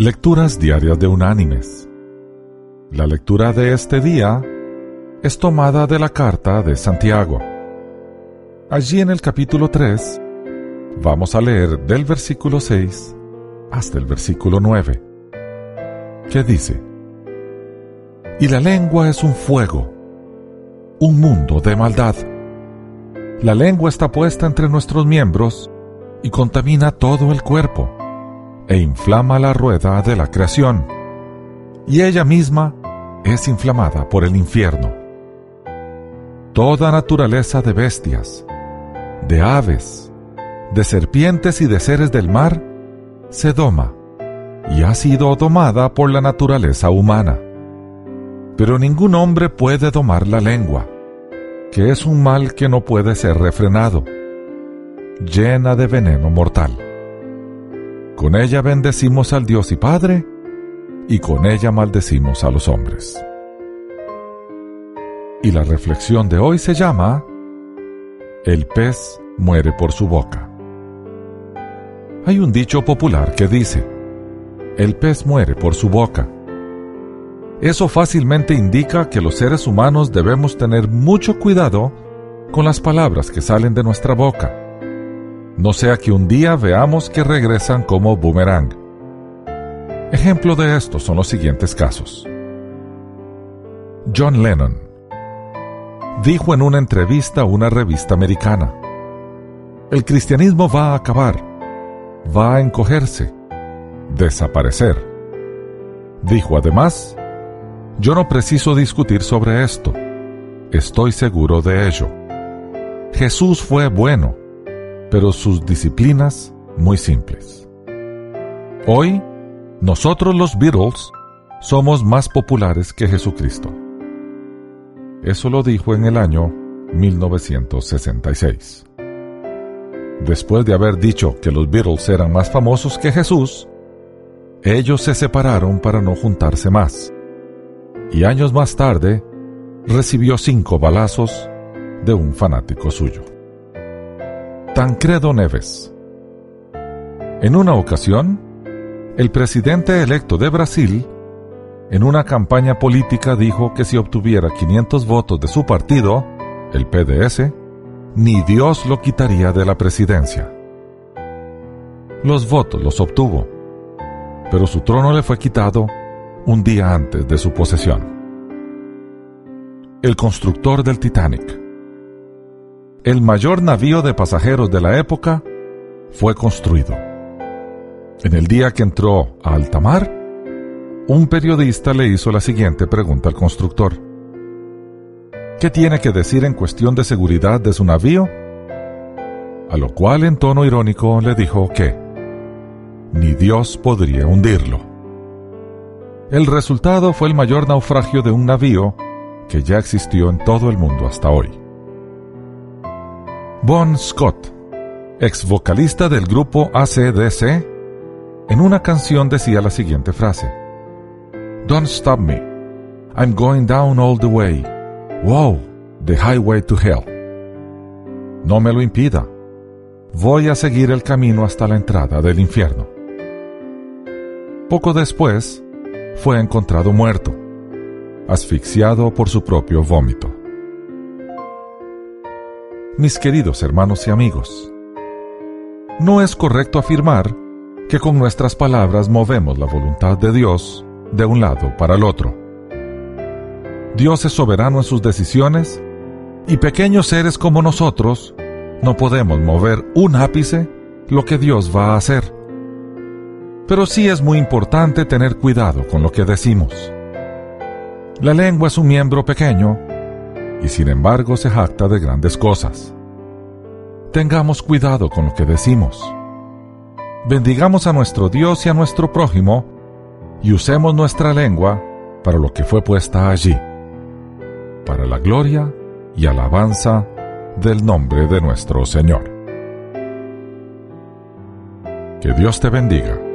Lecturas Diarias de Unánimes. La lectura de este día es tomada de la carta de Santiago. Allí en el capítulo 3 vamos a leer del versículo 6 hasta el versículo 9, que dice, Y la lengua es un fuego, un mundo de maldad. La lengua está puesta entre nuestros miembros y contamina todo el cuerpo e inflama la rueda de la creación, y ella misma es inflamada por el infierno. Toda naturaleza de bestias, de aves, de serpientes y de seres del mar se doma y ha sido domada por la naturaleza humana. Pero ningún hombre puede domar la lengua, que es un mal que no puede ser refrenado, llena de veneno mortal. Con ella bendecimos al Dios y Padre, y con ella maldecimos a los hombres. Y la reflexión de hoy se llama El pez muere por su boca. Hay un dicho popular que dice, el pez muere por su boca. Eso fácilmente indica que los seres humanos debemos tener mucho cuidado con las palabras que salen de nuestra boca no sea que un día veamos que regresan como boomerang. Ejemplo de esto son los siguientes casos. John Lennon dijo en una entrevista a una revista americana, el cristianismo va a acabar, va a encogerse, desaparecer. Dijo además, yo no preciso discutir sobre esto, estoy seguro de ello. Jesús fue bueno, pero sus disciplinas muy simples. Hoy, nosotros los Beatles somos más populares que Jesucristo. Eso lo dijo en el año 1966. Después de haber dicho que los Beatles eran más famosos que Jesús, ellos se separaron para no juntarse más. Y años más tarde, recibió cinco balazos de un fanático suyo. Tancredo Neves. En una ocasión, el presidente electo de Brasil, en una campaña política dijo que si obtuviera 500 votos de su partido, el PDS, ni Dios lo quitaría de la presidencia. Los votos los obtuvo, pero su trono le fue quitado un día antes de su posesión. El constructor del Titanic el mayor navío de pasajeros de la época, fue construido. En el día que entró a alta mar, un periodista le hizo la siguiente pregunta al constructor. ¿Qué tiene que decir en cuestión de seguridad de su navío? A lo cual en tono irónico le dijo que ni Dios podría hundirlo. El resultado fue el mayor naufragio de un navío que ya existió en todo el mundo hasta hoy. Bon Scott, ex vocalista del grupo ACDC, en una canción decía la siguiente frase: Don't stop me. I'm going down all the way. Wow, the highway to hell. No me lo impida. Voy a seguir el camino hasta la entrada del infierno. Poco después, fue encontrado muerto, asfixiado por su propio vómito mis queridos hermanos y amigos. No es correcto afirmar que con nuestras palabras movemos la voluntad de Dios de un lado para el otro. Dios es soberano en sus decisiones y pequeños seres como nosotros no podemos mover un ápice lo que Dios va a hacer. Pero sí es muy importante tener cuidado con lo que decimos. La lengua es un miembro pequeño y sin embargo se jacta de grandes cosas. Tengamos cuidado con lo que decimos. Bendigamos a nuestro Dios y a nuestro prójimo y usemos nuestra lengua para lo que fue puesta allí, para la gloria y alabanza del nombre de nuestro Señor. Que Dios te bendiga.